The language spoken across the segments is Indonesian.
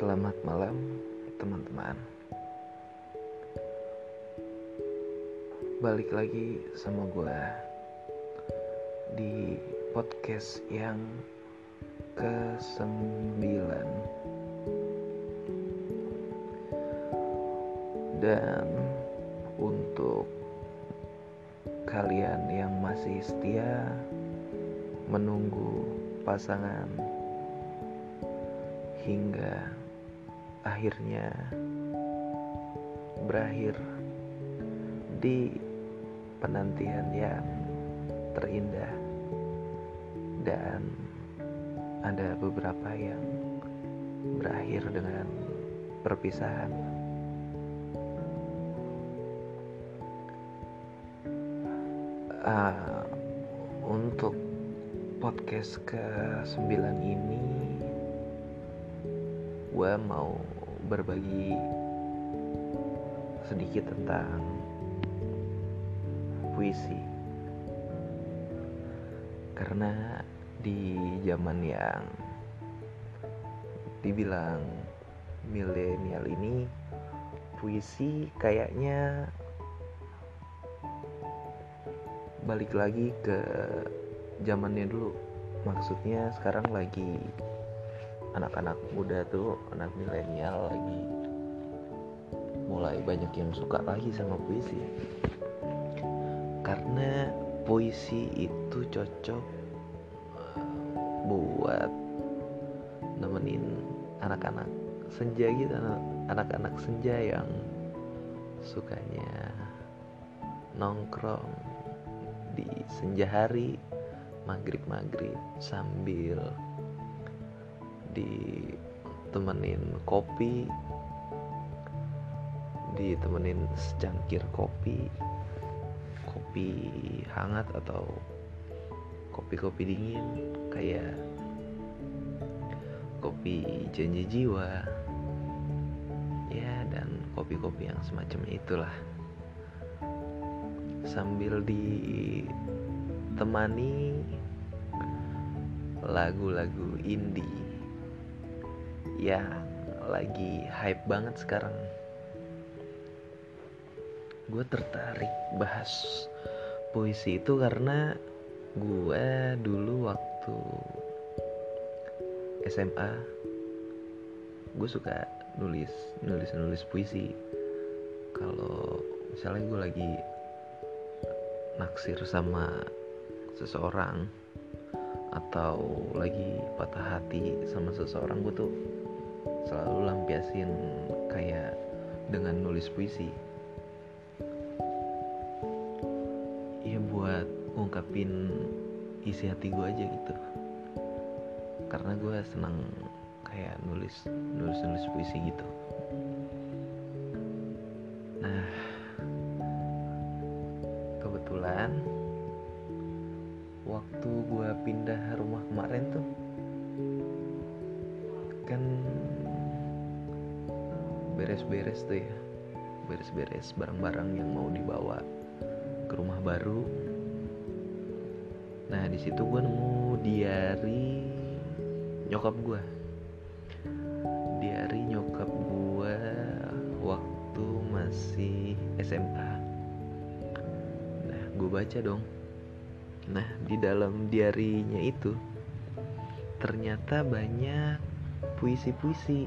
Selamat malam, teman-teman. Balik lagi sama gue di podcast yang ke-9 dan untuk kalian yang masih setia menunggu pasangan hingga akhirnya berakhir di penantian yang terindah dan ada beberapa yang berakhir dengan perpisahan. Uh, untuk podcast ke-9 ini gue mau berbagi sedikit tentang puisi. Karena di zaman yang dibilang milenial ini puisi kayaknya balik lagi ke zamannya dulu. Maksudnya sekarang lagi anak-anak muda tuh anak milenial lagi. Mulai banyak yang suka lagi sama puisi. Karena puisi itu cocok eh, buat nemenin anak-anak senja gitu anak-anak senja yang sukanya nongkrong di senja hari maghrib maghrib sambil ditemenin kopi ditemenin secangkir kopi kopi hangat atau kopi-kopi dingin kayak kopi janji jiwa. Ya dan kopi-kopi yang semacamnya itulah. Sambil ditemani lagu-lagu indie ya lagi hype banget sekarang. Gue tertarik bahas puisi itu karena gue dulu waktu SMA gue suka nulis nulis nulis puisi. Kalau misalnya gue lagi naksir sama seseorang atau lagi patah hati sama seseorang gue tuh selalu lampiasin kayak dengan nulis puisi. Ya buat ngungkapin isi hati gue aja gitu. Karena gue senang kayak nulis nulis nulis puisi gitu beres-beres barang-barang yang mau dibawa ke rumah baru. Nah di situ gue nemu diary nyokap gue diary nyokap gue waktu masih SMA nah gue baca dong. Nah di dalam diarinya itu ternyata banyak puisi-puisi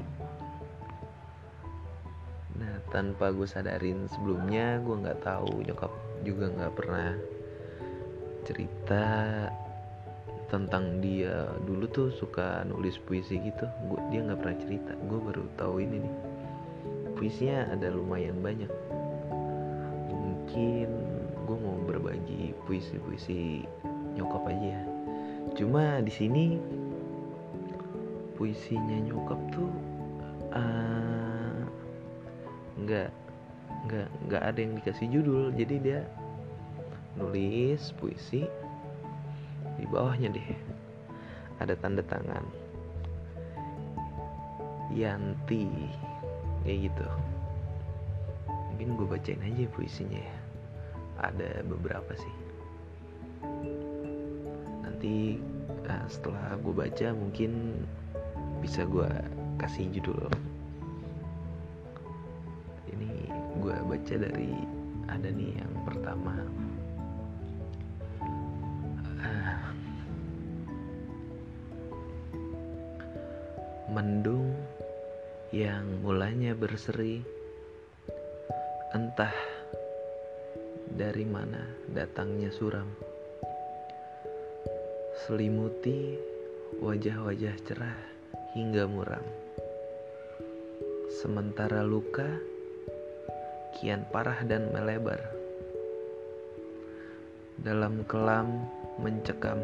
tanpa gue sadarin sebelumnya gue nggak tahu nyokap juga nggak pernah cerita tentang dia. Dulu tuh suka nulis puisi gitu gue dia nggak pernah cerita. Gue baru tahu ini nih. Puisinya ada lumayan banyak. Mungkin gue mau berbagi puisi-puisi nyokap aja ya. Cuma di sini puisinya nyokap tuh uh, nggak nggak nggak ada yang dikasih judul. Jadi dia nulis puisi di bawahnya deh. Ada tanda tangan. Yanti. Kayak gitu. Mungkin gue bacain aja puisinya ya. Ada beberapa sih. Nanti nah, setelah gue baca mungkin bisa gue kasih judul gue baca dari ada nih yang pertama. Ah. mendung yang mulanya berseri entah dari mana datangnya suram. Selimuti wajah-wajah cerah hingga muram. Sementara luka kian parah dan melebar. Dalam kelam mencekam.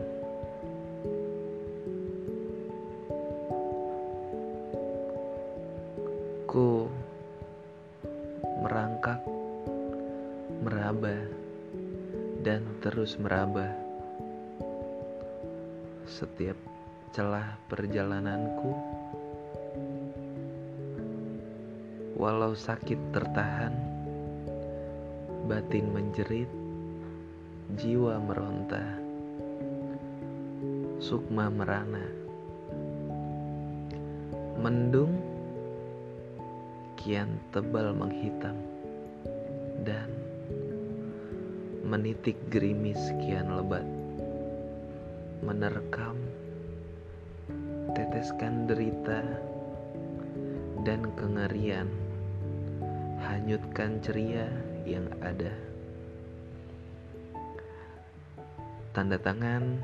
Ku merangkak, meraba, dan terus meraba. Setiap celah perjalananku, walau sakit tertahan batin menjerit, jiwa meronta, sukma merana, mendung kian tebal menghitam, dan menitik gerimis kian lebat, menerkam, teteskan derita dan kengerian, hanyutkan ceria yang ada. Tanda tangan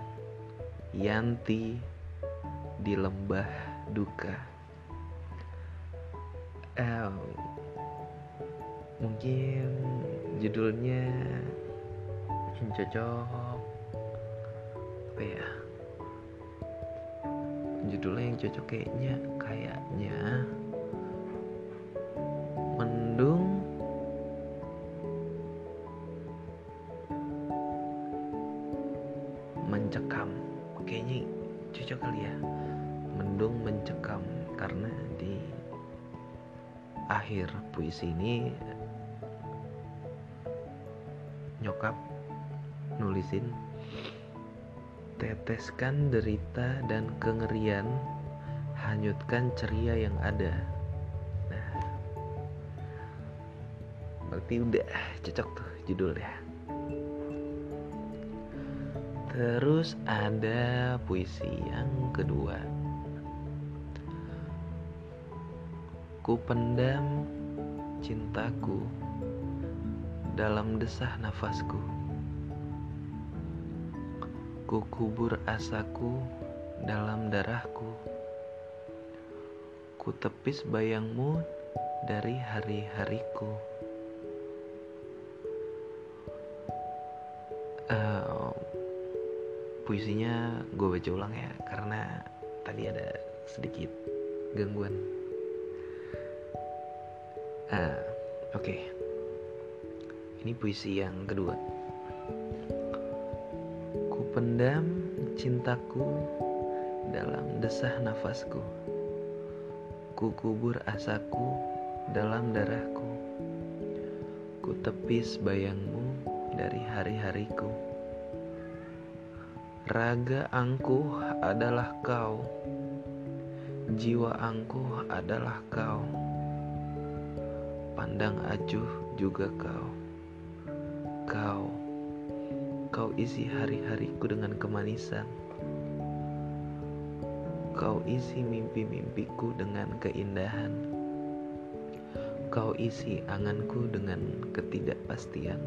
Yanti di lembah duka. Oh, mungkin judulnya cocok apa ya? Judulnya yang cocok kayaknya kayaknya mencekam. Kayaknya cocok kali ya. Mendung mencekam. Karena di akhir puisi ini nyokap nulisin teteskan derita dan kengerian hanyutkan ceria yang ada. Nah berarti udah cocok tuh judulnya Terus ada puisi yang kedua. Ku pendam cintaku dalam desah nafasku. Ku kubur asaku dalam darahku. Ku tepis bayangmu dari hari-hariku. Puisinya gue baca ulang ya karena tadi ada sedikit gangguan. Ah oke. Okay. ini puisi yang kedua. Ku pendam cintaku dalam desah nafasku. Ku kubur asaku dalam darahku. Ku tepis bayangmu dari hari-hariku Raga angkuh adalah kau, jiwa angkuh adalah kau, pandang acuh juga kau. Kau, kau isi hari-hariku dengan kemanisan. Kau isi mimpi-mimpiku dengan keindahan. Kau isi anganku dengan ketidakpastian.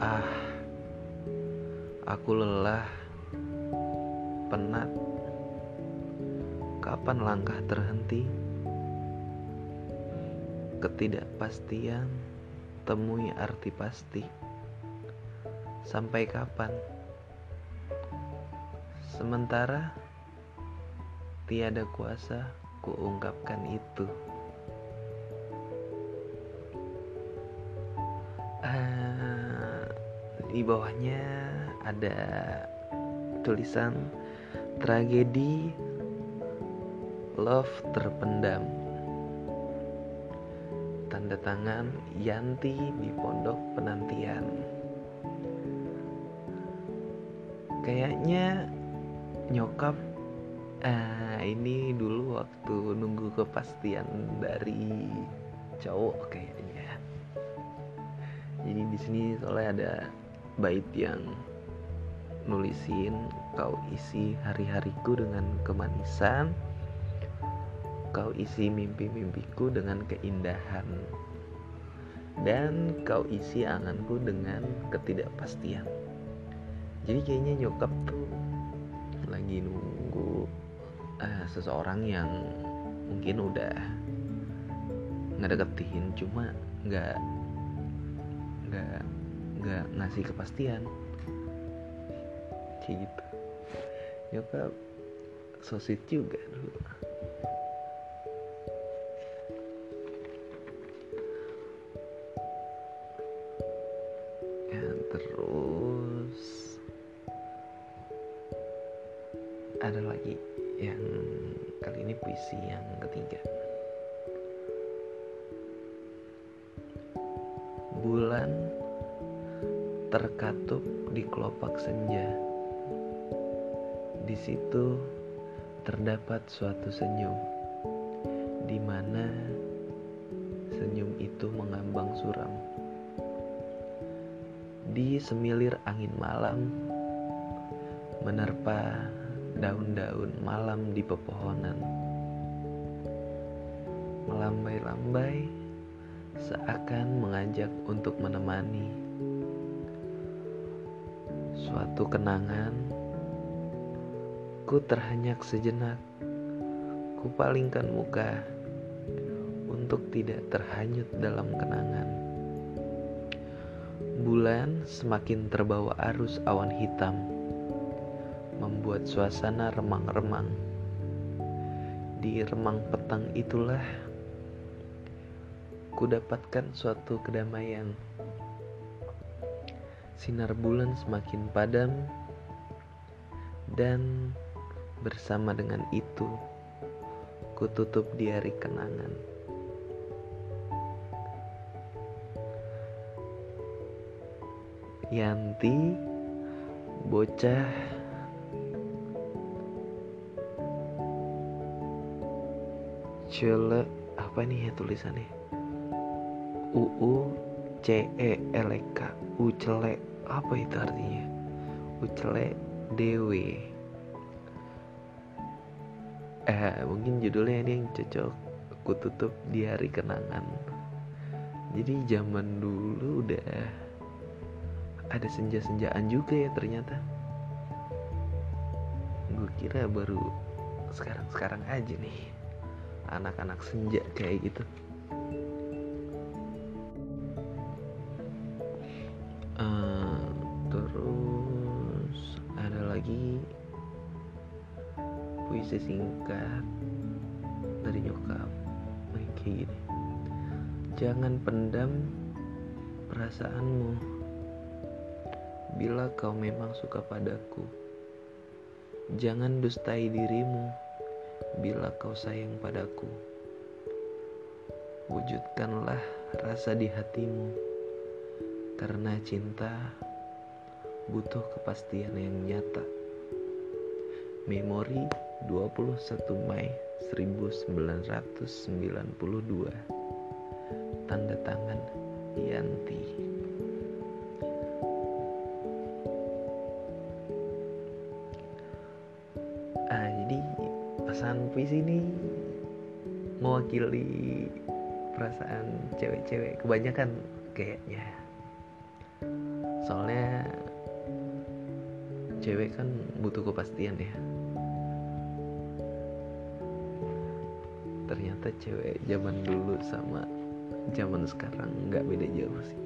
Ah, Aku lelah, penat. Kapan langkah terhenti? Ketidakpastian, temui arti pasti. Sampai kapan? Sementara tiada kuasa kuungkapkan itu. Uh, di bawahnya ada tulisan tragedi love terpendam. Tanda tangan Yanti di pondok penantian. Kayaknya nyokap nah ini dulu waktu nunggu kepastian dari cowok kayaknya. Jadi di sini soalnya ada bait yang nulisin kau isi hari-hariku dengan kemanisan. Kau isi mimpi-mimpiku dengan keindahan. Dan kau isi anganku dengan ketidakpastian. Jadi kayaknya nyokap tuh lagi nunggu uh, seseorang yang mungkin udah ngedeketin cuma nggak nggak nggak ngasih kepastian kayak gitu. Nyokap sosit juga dulu. Ya terus ada lagi yang kali ini puisi yang ketiga. Bulan terkatup di kelopak senja. Di situ terdapat suatu senyum, di mana senyum itu mengambang suram. Di semilir angin malam, menerpa daun-daun malam di pepohonan, melambai-lambai seakan mengajak untuk menemani suatu kenangan. Ku terhenyak sejenak, ku palingkan muka untuk tidak terhanyut dalam kenangan. Bulan semakin terbawa arus awan hitam, membuat suasana remang-remang. Di remang petang itulah ku dapatkan suatu kedamaian. Sinar bulan semakin padam, dan bersama dengan itu, ku tutup di hari kenangan. Yanti, bocah. Cele apa nih ya tulisannya? UU CE LK Ucele apa itu artinya? Ucele Dewi eh mungkin judulnya ini yang cocok. Aku tutup di hari kenangan. Jadi zaman dulu udah ada senja-senjaan juga ya ternyata. Gue kira baru sekarang-sekarang aja nih anak-anak senja kayak gitu puisi singkat dari nyokap. Kayak gini. Jangan pendam perasaanmu. Bila kau memang suka padaku jangan dustai dirimu. Bila kau sayang padaku wujudkanlah rasa di hatimu. Karena cinta butuh kepastian yang nyata. Memori 21 Mei 1992 Tanda tangan Yanti. Ah jadi pesan puisi ini mewakili perasaan cewek-cewek kebanyakan kayaknya. Soalnya cewek kan butuh kepastian ya ternyata cewek zaman dulu sama zaman sekarang nggak beda jauh sih.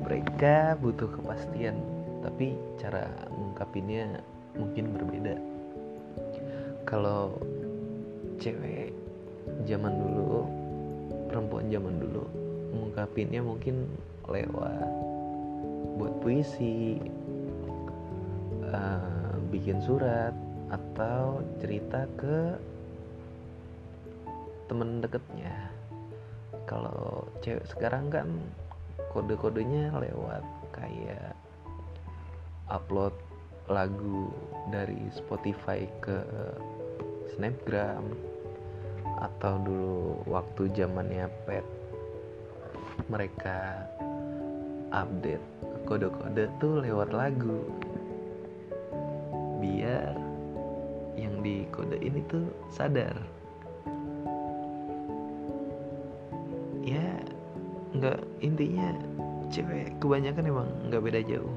Mereka butuh kepastian tapi cara mengungkapinnya mungkin berbeda. Kalau cewek zaman dulu perempuan zaman dulu mengungkapinnya mungkin lewat buat puisi uh, bikin surat atau cerita ke temen deketnya. Kalau cewek sekarang kan kode-kodenya lewat kayak upload lagu dari Spotify ke snapgram atau dulu waktu zamannya pet mereka update kode-kode tuh lewat lagu. Biar yang di kode ini tuh sadar nggak intinya cewek kebanyakan emang nggak beda jauh.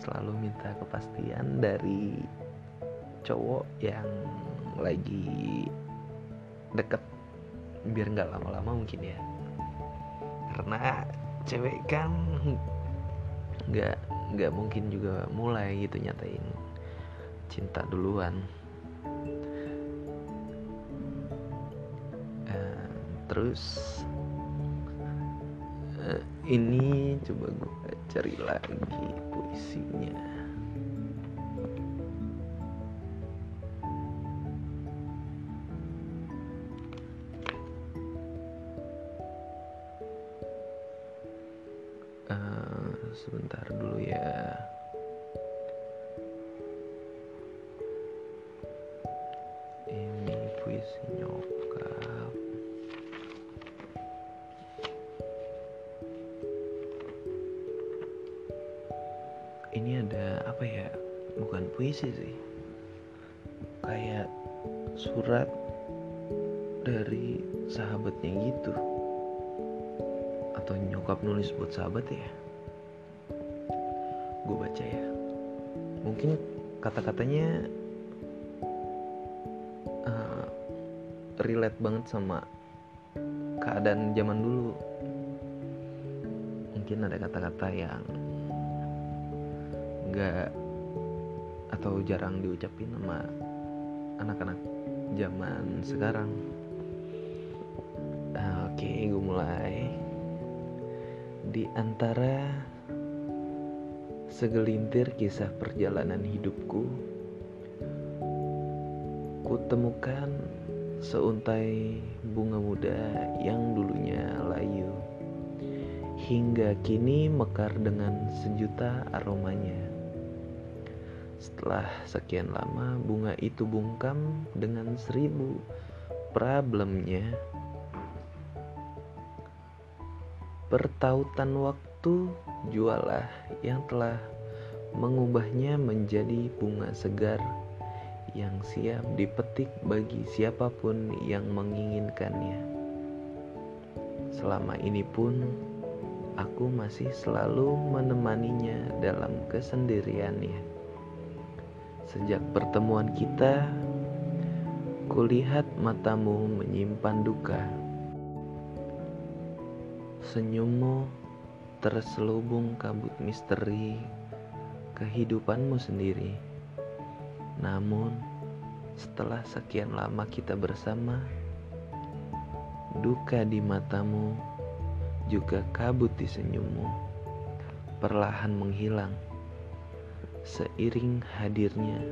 Selalu minta kepastian dari cowok yang lagi deket. Biar nggak lama-lama mungkin ya. Karena cewek kan nggak nggak mungkin juga mulai gitu nyatain cinta duluan terus uh, ini coba gue cari lagi puisinya sahabat ya. Gue baca ya. Mungkin kata-katanya uh, relate banget sama keadaan zaman dulu. Mungkin ada kata-kata yang nggak atau jarang diucapin sama anak-anak zaman sekarang. Uh, oke okay, gue mulai di antara segelintir kisah perjalanan hidupku, kutemukan seuntai bunga muda yang dulunya layu, hingga kini mekar dengan sejuta aromanya. Setelah sekian lama, bunga itu bungkam dengan seribu problemnya. Pertautan waktu jualah yang telah mengubahnya menjadi bunga segar yang siap dipetik bagi siapa pun yang menginginkannya. Selama ini pun aku masih selalu menemaninya dalam kesendiriannya. Sejak pertemuan kita, kulihat matamu menyimpan duka Senyummu terselubung kabut misteri kehidupanmu sendiri. Namun, setelah sekian lama kita bersama, duka di matamu juga kabut di senyummu perlahan menghilang seiring hadirnya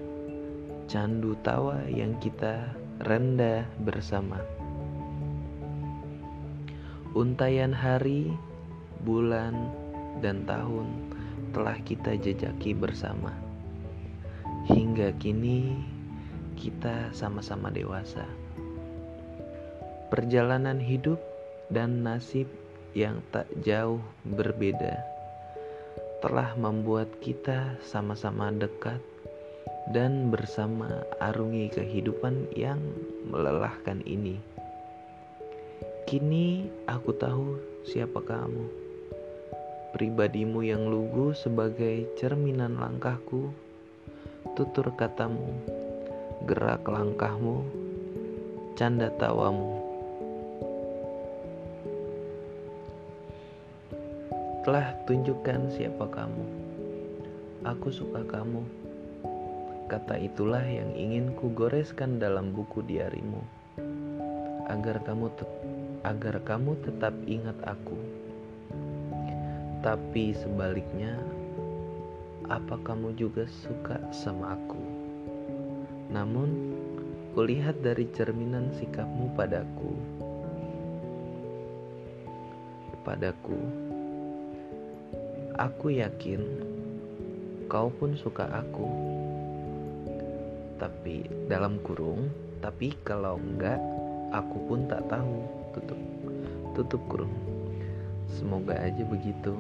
candu tawa yang kita rendah bersama. Untayan hari, bulan, dan tahun telah kita jejaki bersama. Hingga kini kita sama-sama dewasa. Perjalanan hidup dan nasib yang tak jauh berbeda telah membuat kita sama-sama dekat dan bersama arungi kehidupan yang melelahkan ini. Kini aku tahu siapa kamu. Pribadimu yang lugu sebagai cerminan langkahku, tutur katamu, gerak langkahmu, canda tawamu. Telah tunjukkan siapa kamu. Aku suka kamu. Kata itulah yang ingin ku goreskan dalam buku diarimu agar kamu agar kamu tetap ingat aku. Tapi sebaliknya, apa kamu juga suka sama aku? Namun, kulihat dari cerminan sikapmu padaku. Padaku, aku yakin kau pun suka aku. tapi dalam kurung tapi kalau enggak aku pun tak tahu tutup. Tutup kurung. Semoga aja begitu.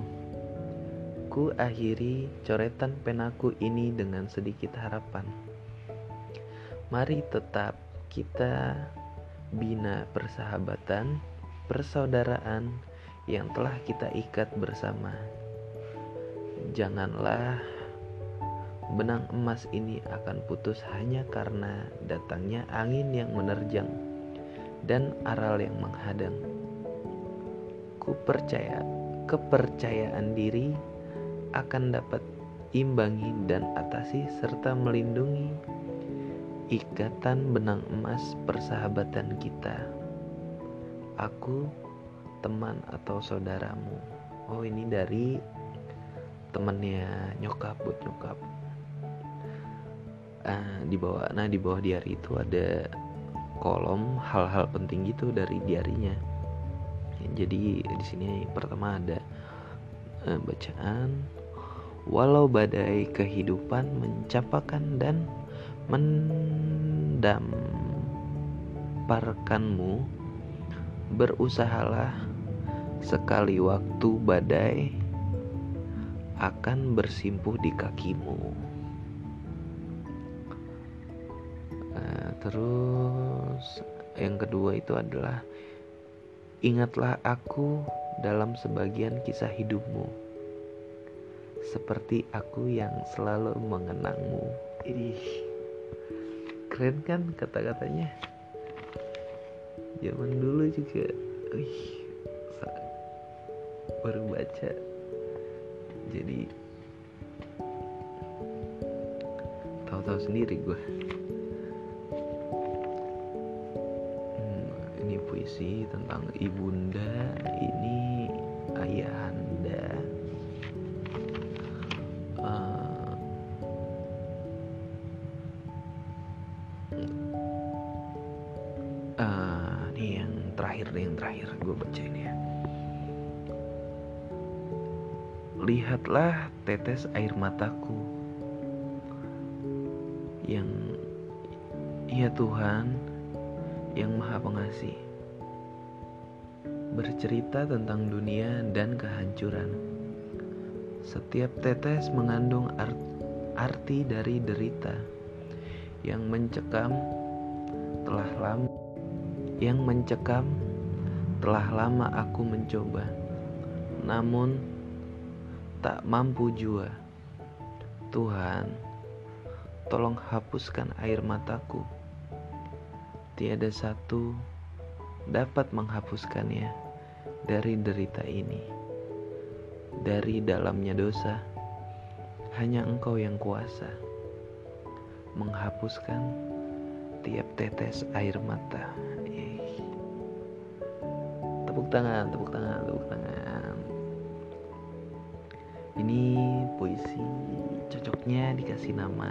Ku akhiri coretan penaku ini dengan sedikit harapan. Mari tetap kita bina persahabatan persaudaraan yang telah kita ikat bersama. Janganlah benang emas ini akan putus hanya karena datangnya angin yang menerjang dan aral yang menghadang. Ku percaya kepercayaan diri akan dapat imbangi dan atasi serta melindungi ikatan benang emas persahabatan kita. Aku teman atau saudaramu. Oh, ini dari temennya nyokap buat nyokap uh, di bawah nah di bawah diary itu ada kolom hal-hal penting gitu dari diarinya jadi di sini pertama ada uh, bacaan walau badai kehidupan mencapakan dan mendamparkanmu berusahalah sekali waktu badai akan bersimpuh di kakimu. Terus yang kedua itu adalah ingatlah aku dalam sebagian kisah hidupmu. Seperti aku yang selalu mengenangmu. Ih, keren kan kata-katanya? Zaman dulu juga, wih, baru baca jadi tahu-tahu sendiri gue puisi tentang ibunda ini ayahanda uh, uh, ini yang terakhir yang terakhir gue baca ini ya. Lihatlah tetes air mataku yang ya Tuhan yang maha pengasih bercerita tentang dunia dan kehancuran setiap tetes mengandung art arti dari derita yang mencekam telah lama yang mencekam telah lama aku mencoba namun tak mampu jua. Tuhan, tolong hapuskan air mataku. Tiada satu dapat menghapuskannya dari derita ini. Dari dalamnya dosa, hanya Engkau yang kuasa menghapuskan tiap tetes air mata. Tepuk tangan, tepuk tangan, tepuk tangan ini puisi cocoknya dikasih nama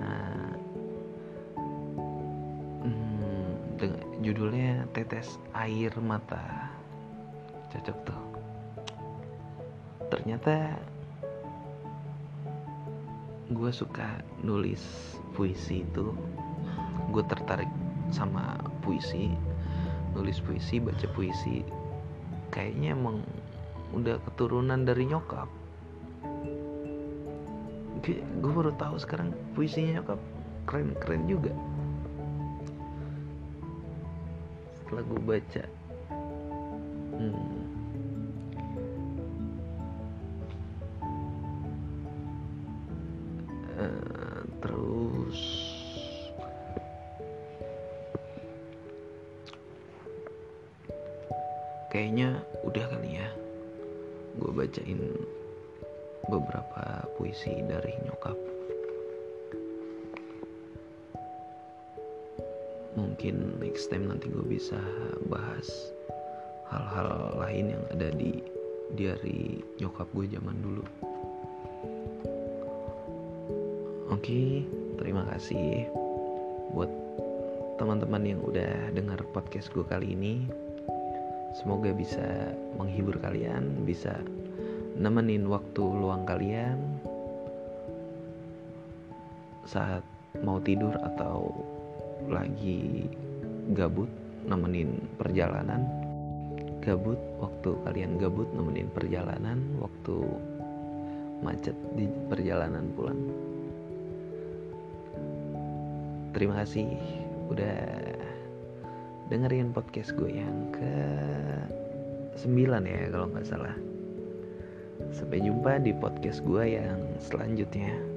judulnya tetes air mata. Cocok tuh. Ternyata gue suka nulis puisi itu. Gue tertarik sama puisi nulis puisi baca puisi. Kayaknya emang udah keturunan dari nyokap. Gue baru tahu sekarang puisinya nyokap keren keren juga setelah gue baca hmm. uh, terus kayaknya udah kali ya gue bacain beberapa puisi dari nyokap. Next time nanti gue bisa bahas hal-hal lain yang ada di diary nyokap gue zaman dulu. Oke, terima kasih buat teman-teman yang udah dengar podcast gue kali ini. Semoga bisa menghibur kalian, bisa nemenin waktu luang kalian saat mau tidur atau lagi gabut nemenin perjalanan. Gabut waktu kalian gabut nemenin perjalanan. Waktu macet di perjalanan pulang. Terima kasih udah dengerin podcast gue yang ke 9 ya kalau nggak salah. Sampai jumpa di podcast gue yang selanjutnya